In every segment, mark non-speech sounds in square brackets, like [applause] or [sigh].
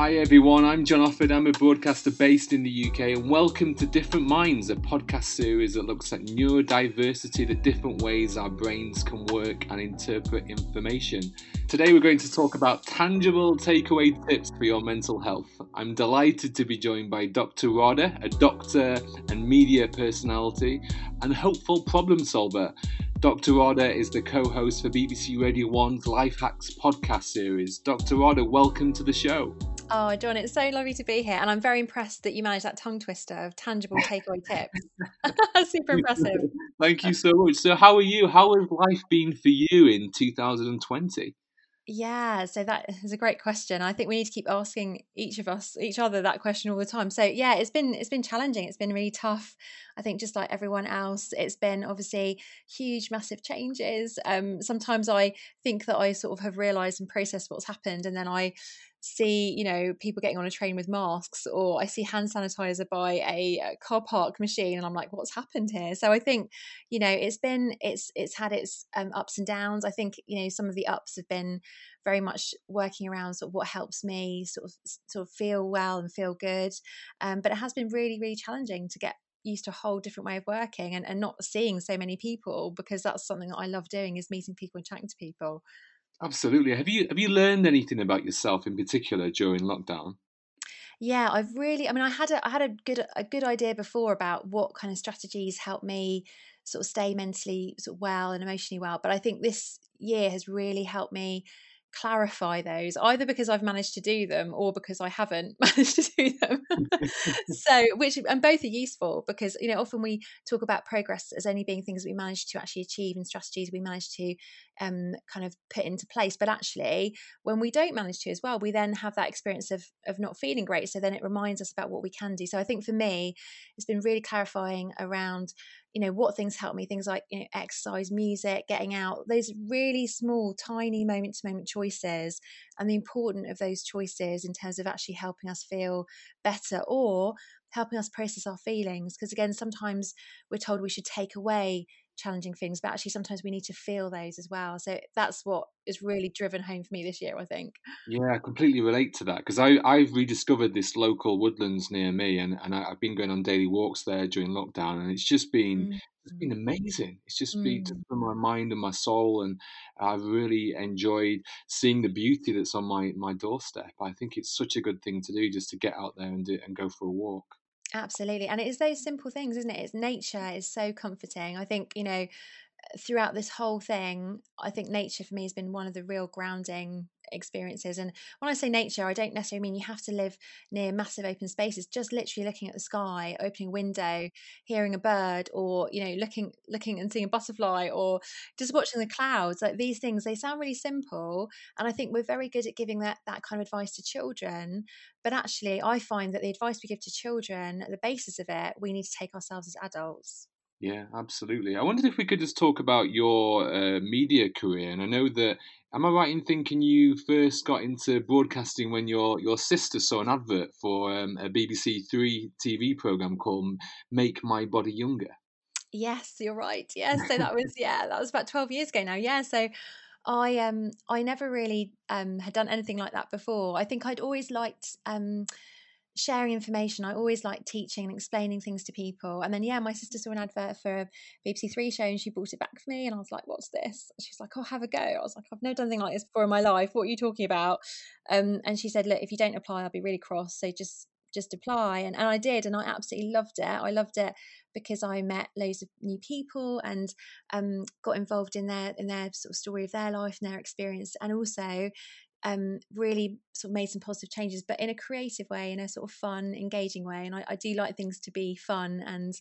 Hi everyone, I'm John Offord. I'm a broadcaster based in the UK, and welcome to Different Minds, a podcast series that looks at neurodiversity, the different ways our brains can work and interpret information. Today, we're going to talk about tangible takeaway tips for your mental health. I'm delighted to be joined by Dr. Radha, a doctor and media personality, and hopeful problem solver. Dr. Radha is the co host for BBC Radio 1's Life Hacks podcast series. Dr. Radha, welcome to the show. Oh, John, it's so lovely to be here. And I'm very impressed that you managed that tongue twister of tangible takeaway [laughs] tips. [laughs] Super impressive. Thank you so much. So, how are you? How has life been for you in 2020? Yeah, so that [laughs] is a great question. I think we need to keep asking each of us, each other, that question all the time. So yeah, it's been it's been challenging. It's been really tough. I think just like everyone else, it's been obviously huge, massive changes. Um, sometimes I think that I sort of have realised and processed what's happened, and then I see you know people getting on a train with masks or i see hand sanitizer by a, a, car park machine and i'm like what's happened here? So i think you know it's been it's it's had its um, ups and downs. I think you know some of the ups have been very much working around sort of what helps me sort of sort of feel well and feel good um, but it has been really really challenging to get used to a whole different way of working and, and not seeing so many people because that's something that i love doing is meeting people and chatting to people Absolutely. Have you have you learned anything about yourself in particular during lockdown? Yeah, I've really. I mean, I had a I had a good a good idea before about what kind of strategies help me sort of stay mentally sort of well and emotionally well. But I think this year has really helped me clarify those either because I've managed to do them or because I haven't [laughs] managed to do them. [laughs] so, which and both are useful because you know often we talk about progress as only being things we manage to actually achieve and strategies we manage to um, kind of put into place. But actually, when we don't manage to as well, we then have that experience of of not feeling great. So then it reminds us about what we can do. So I think for me, it's been really clarifying around you know what things help me things like you know exercise music getting out those really small tiny moment to moment choices and the importance of those choices in terms of actually helping us feel better or helping us process our feelings. Because again sometimes we're told we should take away challenging things but actually sometimes we need to feel those as well. So that's what is really driven home for me this year i think. Yeah i completely relate to that because i i've rediscovered this local woodlands near me and and i've been going on daily walks there during lockdown and it's just been mm. it's been amazing. It's just mm. been for my mind and my soul and i've really enjoyed seeing the beauty that's on my my doorstep. I think it's such a good thing to do just to get out there and do and go for a walk Absolutely. And it is those simple things, isn't it? It's nature is so comforting. I think, you know, throughout this whole thing, I think nature for me has been one of the real grounding experiences. And when I say nature, I don't necessarily mean you have to live near massive open spaces. Just literally looking at the sky, opening a window, hearing a bird, or you know, looking looking and seeing a butterfly, or just watching the clouds. Like these things, they sound really simple, and I think we're very good at giving that that kind of advice to children. But actually, I find that the advice we give to children, the basis of it, we need to take ourselves as adults. Yeah, absolutely. I wondered if we could just talk about your uh, media career. And I know that, am I right in thinking you first got into broadcasting when your, your sister saw an advert for um, a BBC Three TV program called Make My Body Younger? Yes, you're right. Yes, so that was [laughs] yeah, that was about twelve years ago now. Yeah, so I um I never really um had done anything like that before. I think I'd always liked um sharing information. I always like teaching and explaining things to people. And then, yeah, my sister saw an advert for a BBC Three show and she brought it back for me. And I was like, what's this? She's like, oh, have a go. I was like, I've never done anything like this before in my life. What are you talking about? Um, and she said, look, if you don't apply, I'll be really cross. So just just apply and, and I did and I absolutely loved it I loved it because I met loads of new people and um, got involved in their in their sort of story of their life and their experience and also um, really sort of made some positive changes, but in a creative way, in a sort of fun, engaging way. And I, I do like things to be fun and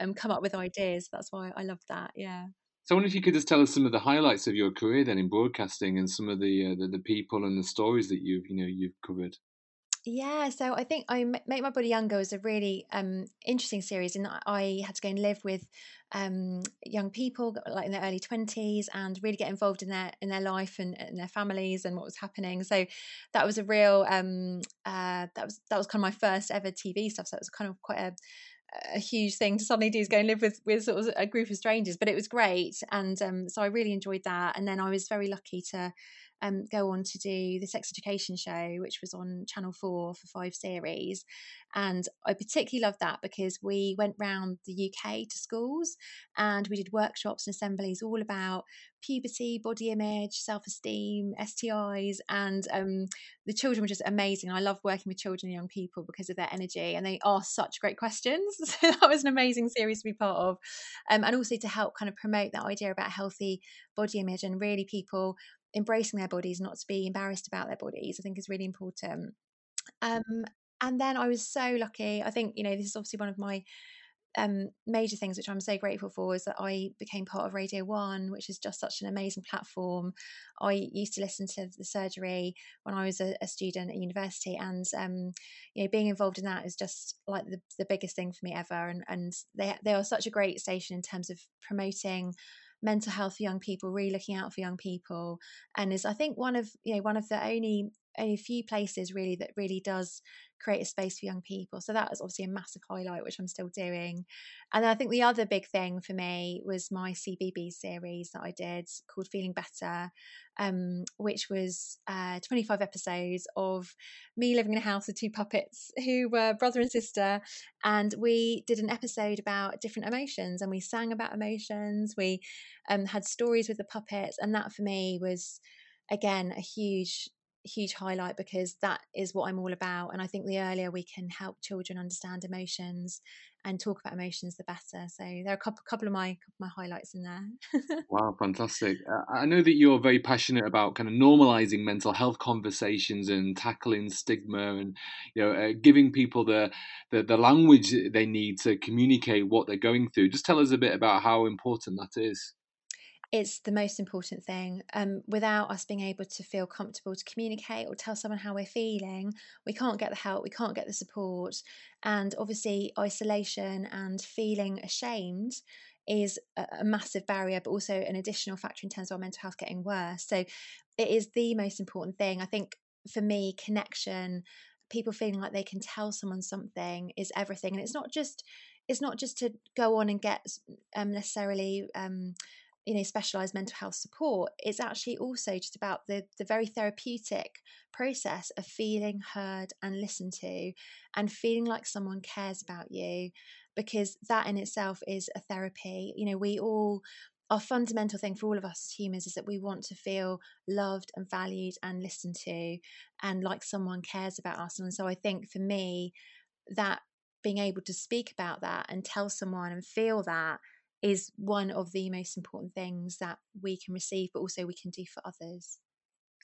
um, come up with ideas. That's why I love that. Yeah. So I wonder if you could just tell us some of the highlights of your career then in broadcasting and some of the uh, the, the people and the stories that you've you know you've covered. Yeah, so I think I Make My Body Younger was a really um, interesting series, and I had to go and live with um, young people, like in their early twenties, and really get involved in their in their life and, and, their families and what was happening. So that was a real um, uh, that was that was kind of my first ever TV stuff. So it was kind of quite a a huge thing to suddenly do is go and live with with sort of a group of strangers, but it was great, and um, so I really enjoyed that. And then I was very lucky to um, go on to do the sex education show, which was on Channel 4 for five series. And I particularly loved that because we went round the UK to schools and we did workshops and assemblies all about puberty, body image, self esteem, STIs. And um, the children were just amazing. I love working with children and young people because of their energy and they ask such great questions. [laughs] So that was an amazing series to be part of. Um, and also to help kind of promote that idea about healthy body image and really people embracing their bodies, not to be embarrassed about their bodies, I think is really important. Um, and then I was so lucky. I think, you know, this is obviously one of my um, major things which I'm so grateful for is that I became part of Radio One, which is just such an amazing platform. I used to listen to the surgery when I was a, a student at university, and um, you know, being involved in that is just like the, the biggest thing for me ever. And and they they are such a great station in terms of promoting mental health for young people, really looking out for young people, and is I think one of you know one of the only only a few places really that really does create a space for young people. So that was obviously a massive highlight, which I'm still doing. And I think the other big thing for me was my CBeebies series that I did called Feeling Better, um, which was uh, 25 episodes of me living in a house with two puppets [laughs] who were brother and sister. And we did an episode about different emotions and we sang about emotions. We um, had stories with the puppets. And that for me was, again, a huge huge highlight because that is what I'm all about. And I think the earlier we can help children understand emotions and talk about emotions, the better. So there are a couple, couple of my my highlights in there. [laughs] wow, fantastic! I know that you're very passionate about kind of normalizing mental health conversations and tackling stigma, and you know, uh, giving people the, the the language they need to communicate what they're going through. Just tell us a bit about how important that is it's the most important thing. Um, without us being able to feel comfortable to communicate or tell someone how we're feeling, we can't get the help, we can't get the support. And obviously, isolation and feeling ashamed is a, a massive barrier, but also an additional factor in terms of our mental health getting worse. So, it is the most important thing. I think for me, connection, people feeling like they can tell someone something is everything. And it's not just it's not just to go on and get um, necessarily um, you know specialized mental health support it's actually also just about the the very therapeutic process of feeling heard and listened to and feeling like someone cares about you because that in itself is a therapy. You know we all our fundamental thing for all of us as humans is that we want to feel loved and valued and listened to and like someone cares about us. And so i think for me that being able to speak about that and tell someone and feel that is one of the most important things that we can receive, but also we can do for others.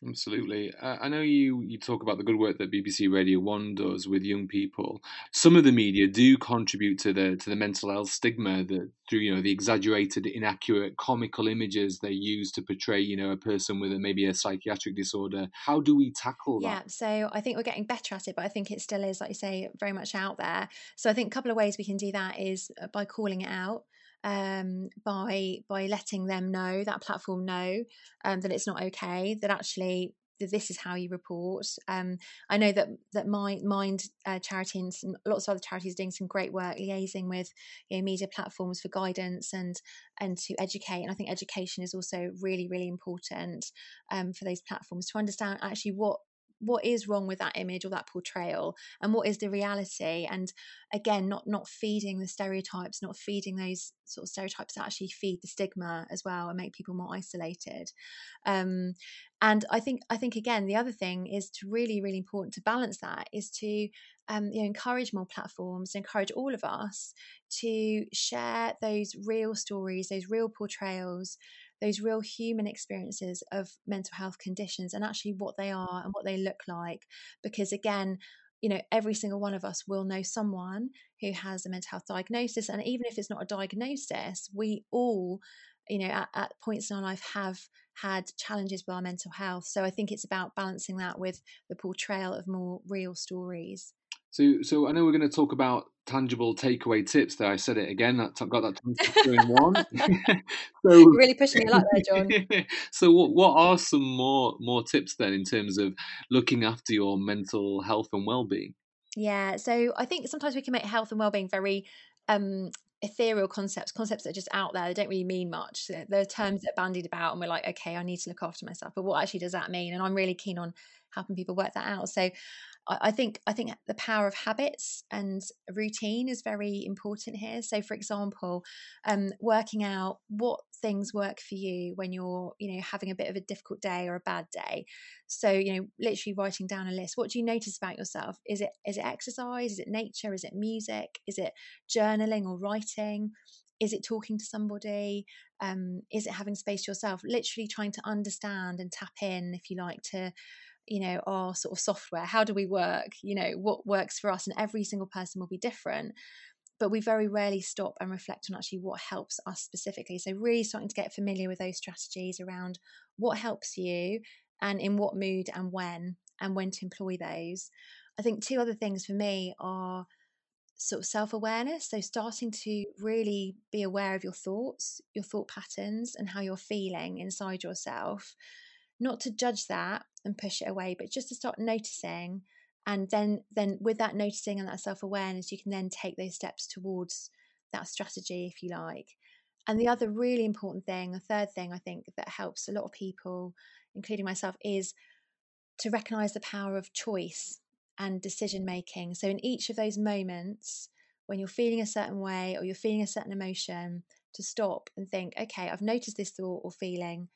Absolutely. Uh, I know you, you talk about the good work that BBC Radio 1 does with young people. Some of the media do contribute to the to the mental health stigma that through you know the exaggerated, inaccurate, comical images they use to portray you know a person with a, maybe a psychiatric disorder. How do we tackle that? Yeah, so I think we're getting better at it, but I think it still is, like you say, very much out there. So I think a couple of ways we can do that is uh, by calling it out um, by by letting them know that platform know um, that it's not okay that actually this is how you report. Um, I know that that Mind Mind uh, charity and some, lots of other charities doing some great work liaising with you know, media platforms for guidance and and to educate. And I think education is also really really important um, for those platforms to understand actually what what is wrong with that image or that portrayal and what is the reality and again not not feeding the stereotypes not feeding those sort of stereotypes that actually feed the stigma as well and make people more isolated. Um, and i think i think again the other thing is to really really important to balance that is to um, you know encourage more platforms encourage all of us to share those real stories those real portrayals those real human experiences of mental health conditions and actually what they are and what they look like. Because again, you know, every single one of us will know someone who has a mental health diagnosis. And even if it's not a diagnosis, we all, you know, at, at points in our life have had challenges with our mental health. So I think it's about balancing that with the portrayal of more real stories. So, so I know we're going to talk about tangible takeaway tips. There, I said it again. That got that [laughs] in one. [laughs] so You're really pushing me a lot there, John. [laughs] so, what what are some more more tips then in terms of looking after your mental health and well being? Yeah, so I think sometimes we can make health and well being very um, ethereal concepts, concepts that are just out there. They don't really mean much. There are terms that are bandied about, and we're like, okay, I need to look after myself. But what actually does that mean? And I'm really keen on helping people work that out. So I think I think the power of habits and routine is very important here. So, for example, um, working out what things work for you when you're, you know, having a bit of a difficult day or a bad day. So, you know, literally writing down a list. What do you notice about yourself? Is it is it exercise? Is it nature? Is it music? Is it journaling or writing? Is it talking to somebody? Um, is it having space yourself? Literally trying to understand and tap in, if you like, to you know our sort of software how do we work? You know what works for us and every single person will be different but we very rarely stop and reflect on actually what helps us specifically. So really starting to get familiar with those strategies around what helps you and in what mood and when and when to employ those. I think two other things for me are sort of self awareness. So, starting to really be aware of your thoughts, your thought patterns, and how you're feeling inside yourself not to judge that and push it away, but just to start noticing. And then, then with that noticing and that self awareness, you can then take those steps towards that strategy, if you like. And the other really important thing, the third thing I think that helps a lot of people, including myself, is to recognize the power of choice and decision making. So, in each of those moments, when you're feeling a certain way or you're feeling a certain emotion, to stop and think, okay, I've noticed this thought or feeling.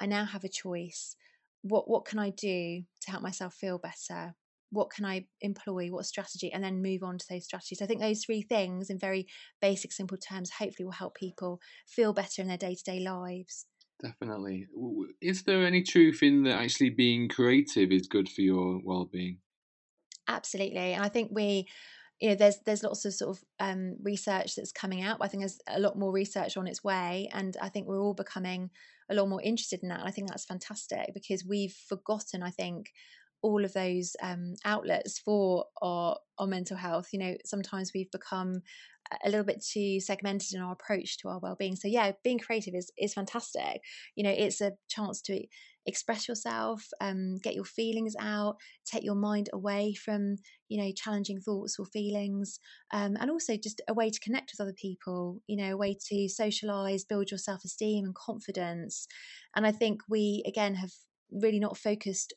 I now have a choice. What what can I do to help myself feel better? What can I employ? What strategy? And then move on to those strategies. I think those three things, in very basic, simple terms, hopefully will help people feel better in their day to day lives. Definitely. Is there any truth in that actually being creative is good for your well being? Absolutely. And I think we you know there's there's lots of sort of um, research that's coming out i think there's a lot more research on its way and i think we're all becoming a lot more interested in that and i think that's fantastic because we've forgotten i think all of those um, outlets for our, our mental health. You know sometimes we've become a little bit too segmented in our approach to our well-being. So yeah being creative is is fantastic. You know it's a chance to express yourself um, get your feelings out take your mind away from you know challenging thoughts or feelings um, and also just a way to connect with other people you know a way to socialize build your self-esteem and confidence. And i think we again have really not focused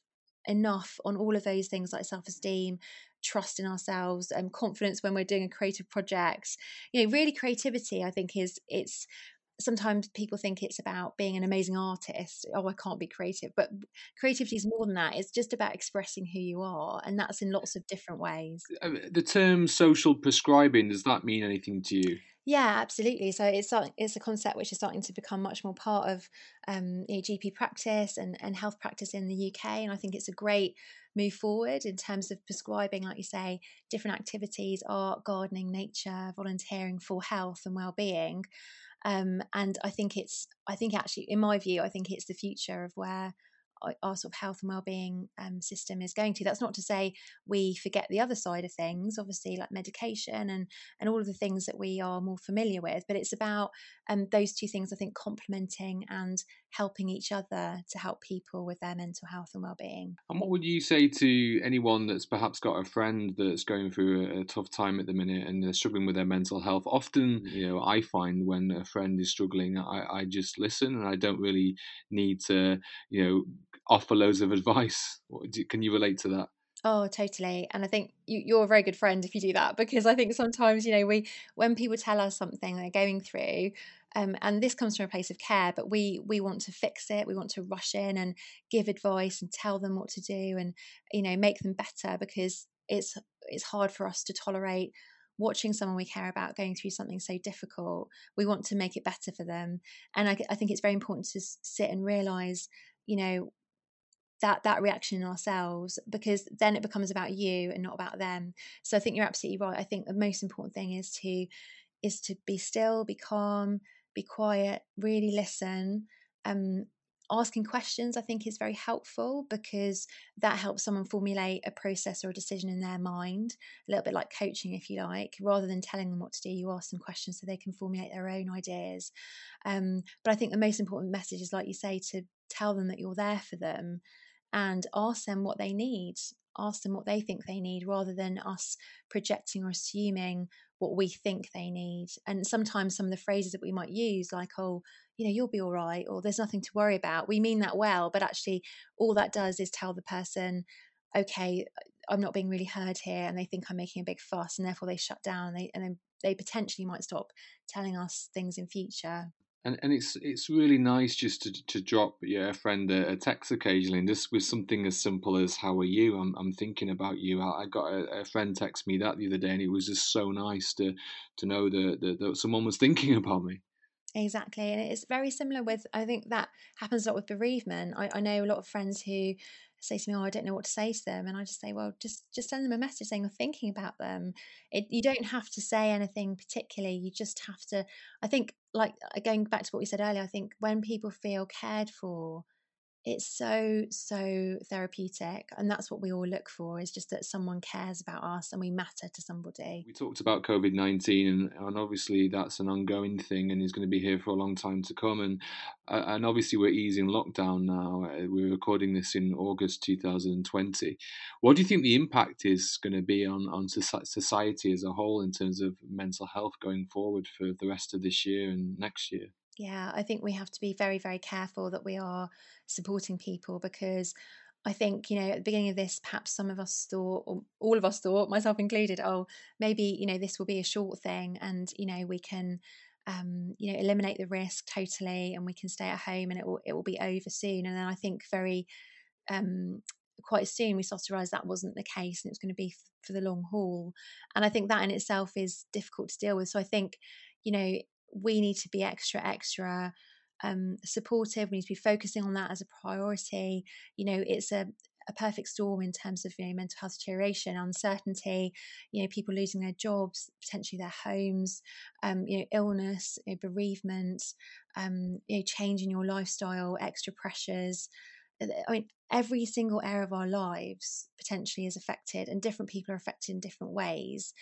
enough on all of those things like self-esteem trust in ourselves and confidence when we're doing a creative project. You know really creativity i think is it's sometimes people think it's about being an amazing artist. Oh i can't be creative. But creativity is more than that. It's just about expressing who you are and that's in lots of different ways. Uh, the term social prescribing does that mean anything to you? Yeah, absolutely. So it's it's a concept which is starting to become much more part of um, you know, GP practice and, and health practice in the UK, and I think it's a great move forward in terms of prescribing, like you say, different activities, art, gardening, nature, volunteering for health and well-being. Um, and I think it's, I think actually, in my view, I think it's the future of where our sort of health and well-being um, system is going to. That's not to say we forget the other side of things, obviously like medication and and all of the things that we are more familiar with. But it's about um, those two things. I think complementing and helping each other to help people with their mental health and well-being. And what would you say to anyone that's perhaps got a friend that's going through a, a tough time at the minute and they're struggling with their mental health? Often, you know, I find when a friend is struggling, I, I just listen and I don't really need to, you know offer loads of advice. Can you relate to that? Oh, totally. And I think you, are a very good friend if you do that because I think sometimes, you know, we when people tell us something they're going through, um, and this comes from a place of care, but we we want to fix it. We want to rush in and give advice and tell them what to do and you know make them better because it's it's hard for us to tolerate watching someone we care about going through something so difficult. We want to make it better for them, and I, I think it's very important to sit and realize, you know, that that reaction in ourselves because then it becomes about you and not about them so i think you're absolutely right i think the most important thing is to is to be still be calm be quiet really listen um asking questions i think is very helpful because that helps someone formulate a process or a decision in their mind a little bit like coaching if you like rather than telling them what to do you ask them questions so they can formulate their own ideas um, but i think the most important message is like you say to tell them that you're there for them and ask them what they need. ask them what they think they need rather than us projecting or assuming what we think they need. And sometimes some of the phrases that we might use, like, oh, you know, you'll be all right, or there's nothing to worry about, we mean that well, but actually, all that does is tell the person, okay, I'm not being really heard here, and they think I'm making a big fuss, and therefore they shut down, and they and then they potentially might stop telling us things in future and and it's it's really nice just to to drop yeah a friend a, a, text occasionally and just with something as simple as how are you? I'm I'm thinking about you. I, I got a, a, friend text me that the other day and it was just so nice to to know that, that, that someone was [laughs] thinking about me. Exactly and it's very similar with I think that happens a lot with bereavement. I, I know a lot of friends who say to me, "Oh, I don't know what to say to them," and I just say, "Well, just just send them a message saying you're thinking about them. It, you don't have to say anything particularly. You just have to. I think, like uh, going back to what we said earlier, I think when people feel cared for, it's so so therapeutic and that's what we all look for is just that someone cares about us and we matter to somebody. We talked about covid-19 and, and obviously that's an ongoing thing and is going to be here for a long time to come and uh, and obviously we're easing lockdown now uh, we're recording this in august 2020 what do you think the impact is going to be on on society as a whole in terms of mental health going forward for the rest of this year and next year yeah, I think we have to be very, very careful that we are supporting people because I think, you know, at the beginning of this, perhaps some of us thought, or all of us thought, myself included, oh, maybe, you know, this will be a short thing and, you know, we can, um, you know, eliminate the risk totally and we can stay at home and it will, it will be over soon. And then I think very, um, quite soon we started to realize that wasn't the case and it was going to be f- for the long haul. And I think that in itself is difficult to deal with. So I think, you know, we need to be extra, extra um, supportive. We need to be focusing on that as a priority. You know, it's a, a perfect storm in terms of you know mental health deterioration, uncertainty, you know people losing their jobs, potentially their homes, um, you know illness, you know, bereavement, um, you know change in your lifestyle, extra pressures. I mean, every single area of our lives potentially is affected, and different people are affected in different ways,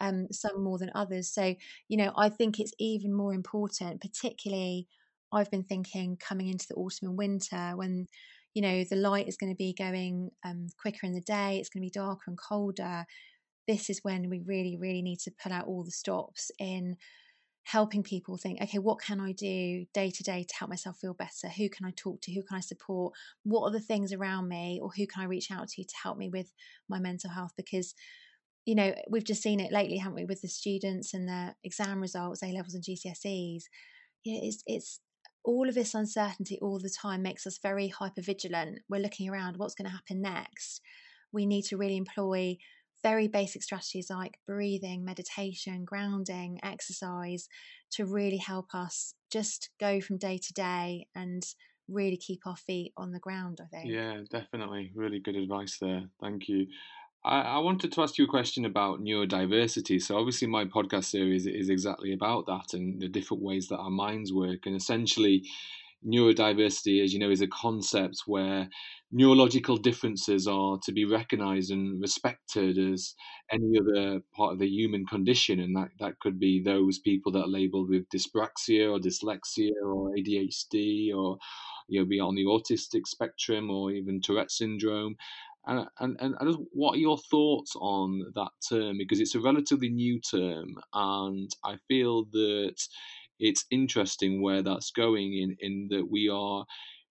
um, some more than others. So, you know, I think it's even more important, particularly I've been thinking coming into the autumn and winter when, you know, the light is going to be going um, quicker in the day, it's going to be darker and colder. This is when we really, really need to pull out all the stops in helping people think, okay, what can I do day to day to help myself feel better? Who can I talk to? Who can I support? What are the things around me, or who can I reach out to to help me with my mental health? Because you know, we've just seen it lately, haven't we, with the students and their exam results, A levels and GCSEs. Know, it's it's all of this uncertainty all the time makes us very hyper vigilant. We're looking around, what's going to happen next? We need to really employ very basic strategies like breathing, meditation, grounding, exercise to really help us just go from day to day and really keep our feet on the ground, I think. Yeah, definitely. Really good advice there. Thank you. I, I wanted to ask you a question about neurodiversity. So, obviously, my podcast series is exactly about that and the different ways that our minds work. And essentially, neurodiversity, as you know, is a concept where neurological differences are to be recognized and respected as any other part of the human condition. And that, that could be those people that are labeled with dyspraxia or dyslexia or ADHD or you know, be on the autistic spectrum or even Tourette syndrome. And, and, and what are your thoughts on that term? Because it's a relatively new term, and I feel that it's interesting where that's going in, in that we are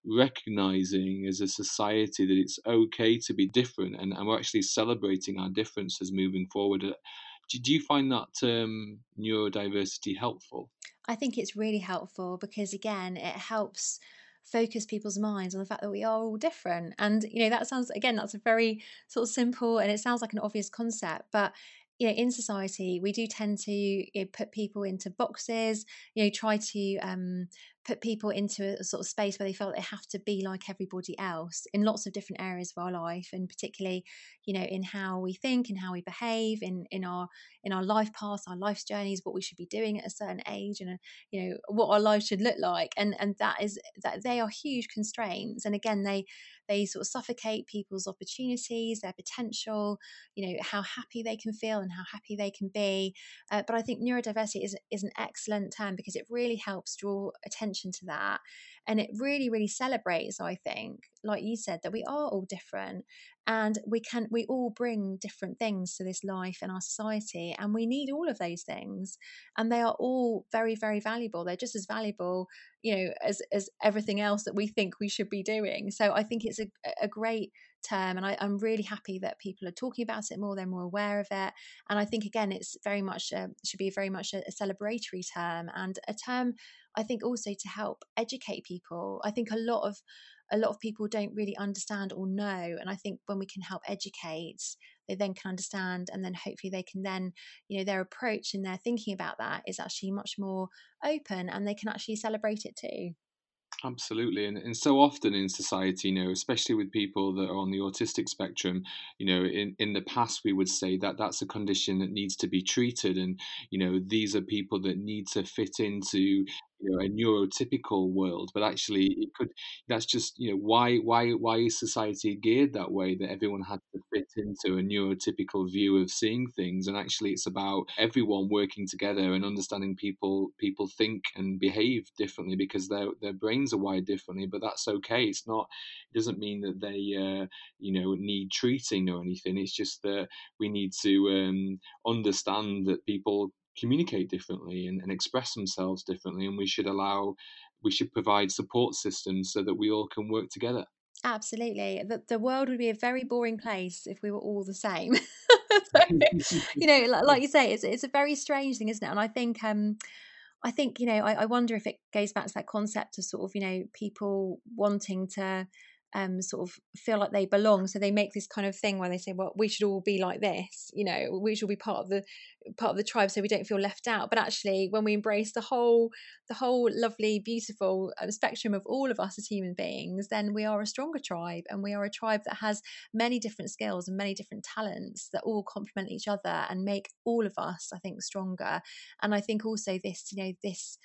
recognizing as a society that it's okay to be different and, and we're actually celebrating our differences moving forward. Uh, do, do you find that term neurodiversity helpful? I think it's really helpful because, again, it helps focus people's minds on the fact that we are all different. And, you know, that sounds, again, that's a very sort of simple and it sounds like an obvious concept, but you know, in society, we do tend to you know, put people into boxes, you know, try to um, put people into a sort of space where they felt they have to be like everybody else in lots of different areas of our life and particularly you know in how we think and how we behave in in our in our life paths our life's journeys what we should be doing at a certain age and you know what our life should look like and and that is that they are huge constraints and again they they sort of suffocate people's opportunities their potential you know how happy they can feel and how happy they can be uh, but i think neurodiversity is is an excellent term because it really helps draw attention attention to that and it really really celebrates i think like you said that we are all different and we can we all bring different things to this life and our society and we need all of those things and they are all very very valuable. They're just as valuable you know as as everything else that we think we should be doing. So i think it's a, a great term and I, am really happy that people are talking about it more they're more aware of it and i think again it's very much a, should be very much a, a celebratory term and a term i think also to help educate people i think a lot of a lot of people don't really understand or know. And I think when we can help educate, they then can understand, and then hopefully they can then, you know, their approach and their thinking about that is actually much more open and they can actually celebrate it too. Absolutely, and, and so often in society, you know, especially with people that are on the autistic spectrum, you know, in, in the past we would say that that's a condition that needs to be treated, and you know, these are people that need to fit into you know a neurotypical world but actually it could that's just you know why why why is society geared that way that everyone has to fit into a neurotypical view of seeing things? And actually it's about everyone working together and understanding people people think and behave differently because their their brains are wired differently but that's okay. It's not it doesn't mean that they uh, you know need treating or anything. It's just that we need to um, understand that people communicate differently and, and express themselves differently and we should allow we should provide support systems so that we all can work together. Absolutely. The, the world would be a very boring place if we were all the same. [laughs] So, [laughs] you know like you say it's, it's a very strange thing isn't it? And i think um I think you know I, I, wonder if it goes back to that concept of sort of you know people wanting to um, sort of feel like they belong. So they make this kind of thing where they say, "Well, we should all be like this," you know, we should be part of the part of the tribe, so we don't feel left out. But actually, when we embrace the whole the whole lovely, beautiful uh, spectrum of all of us as human beings, then we are a stronger tribe, and we are a tribe that has many different skills and many different talents that all complement each other and make all of us, I think, stronger. And I think also this, you know, this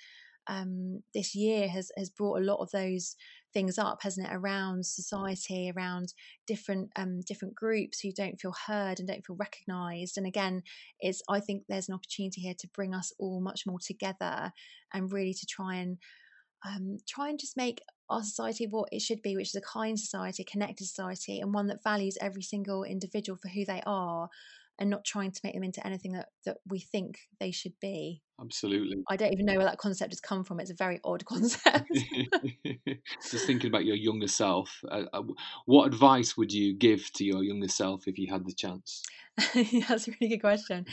um, this year has has brought a lot of those things up, hasn't it, around society, around different um, different groups who don't feel heard and don't feel recognised. And again, it's I think there's an opportunity here to bring us all much more together and really to try and um, try and just make our society what it should be, which is a kind society, a connected society, and one that values every single individual for who they are and not trying to make them into anything that, that we think they should be. Absolutely. I don't even know where that concept has come from. It's a very odd [laughs] concept. [laughs] Just thinking about your younger self, uh, uh, what advice would you give to your younger self if you had the chance? [laughs] That's a really good question.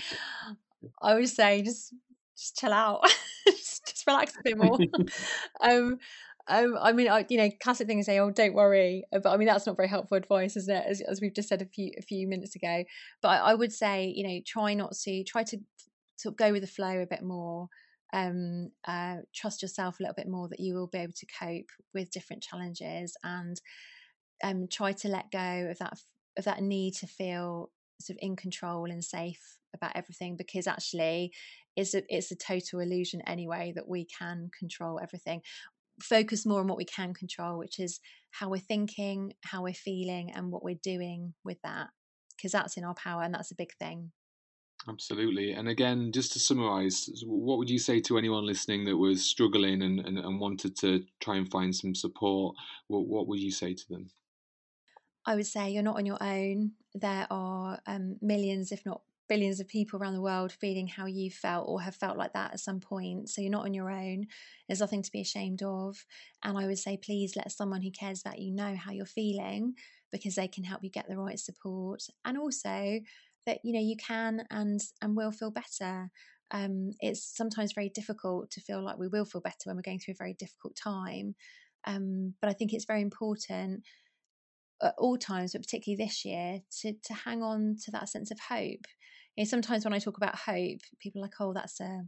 I would say just just chill out, just, just relax a bit more. um, um, I mean, I, you know, classic thing is say, "Oh, don't worry," uh, but I mean that's not very helpful advice, isn't it? As, as we've just said a few a few minutes ago. But I, I would say, you know, try not to try to to go with the flow a bit more. Um, uh, trust yourself a little bit more that you will be able to cope with different challenges, and um, try to let go of that of that need to feel sort of in control and safe about everything because actually it's a it's a total illusion anyway that we can control everything focus more on what we can control, which is how we're thinking, how we're feeling, and what we're doing with that, because that's in our power and that's a big thing. Absolutely. And again, just to summarize, what would you say to anyone listening that was struggling and, and, and wanted to try and find some support? What, what would you say to them? I would say you're not on your own. There are um, millions, if not billions of people around the world feeling how you felt or have felt like that at some point. So you're not on your own. There's nothing to be ashamed of. And I would say, please let someone who cares about you know how you're feeling because they can help you get the right support. And also that, you know, you can and and will feel better. Um, it's sometimes very difficult to feel like we will feel better when we're going through a very difficult time. Um, but I think it's very important at all times, but particularly this year, to to hang on to that sense of hope. You know, sometimes when I talk about hope, people are like, "Oh, that's a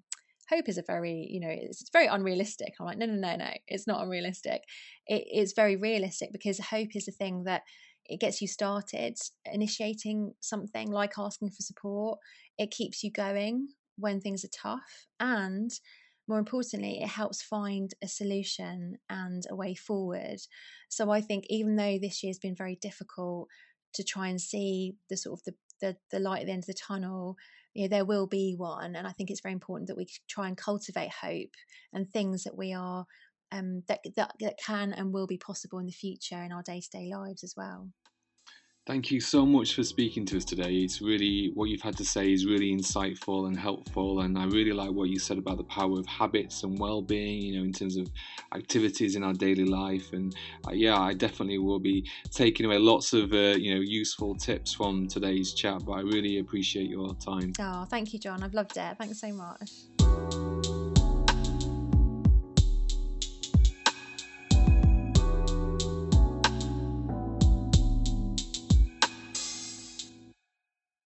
hope is a very you know it's, it's very unrealistic." I'm like, "No, no, no, no, it's not unrealistic. It, it's very realistic because hope is a thing that it gets you started, initiating something like asking for support. It keeps you going when things are tough, and more importantly, it helps find a solution and a way forward. So I think even though this year's been very difficult to try and see the sort of the, the, the light at the end of the tunnel, you know, there will be one. And I think it's very important that we try and cultivate hope and things that we are um, that, that that can and will be possible in the future in our day to day lives as well. Thank you so much for speaking to us today. It's really what you've had to say is really insightful and helpful, and I really like what you said about the power of habits and well-being. You know, in terms of activities in our daily life, and uh, yeah, I definitely will be taking away lots of uh, you know useful tips from today's chat. But I really appreciate your time. Oh, thank you, John. I've loved it. Thanks so much.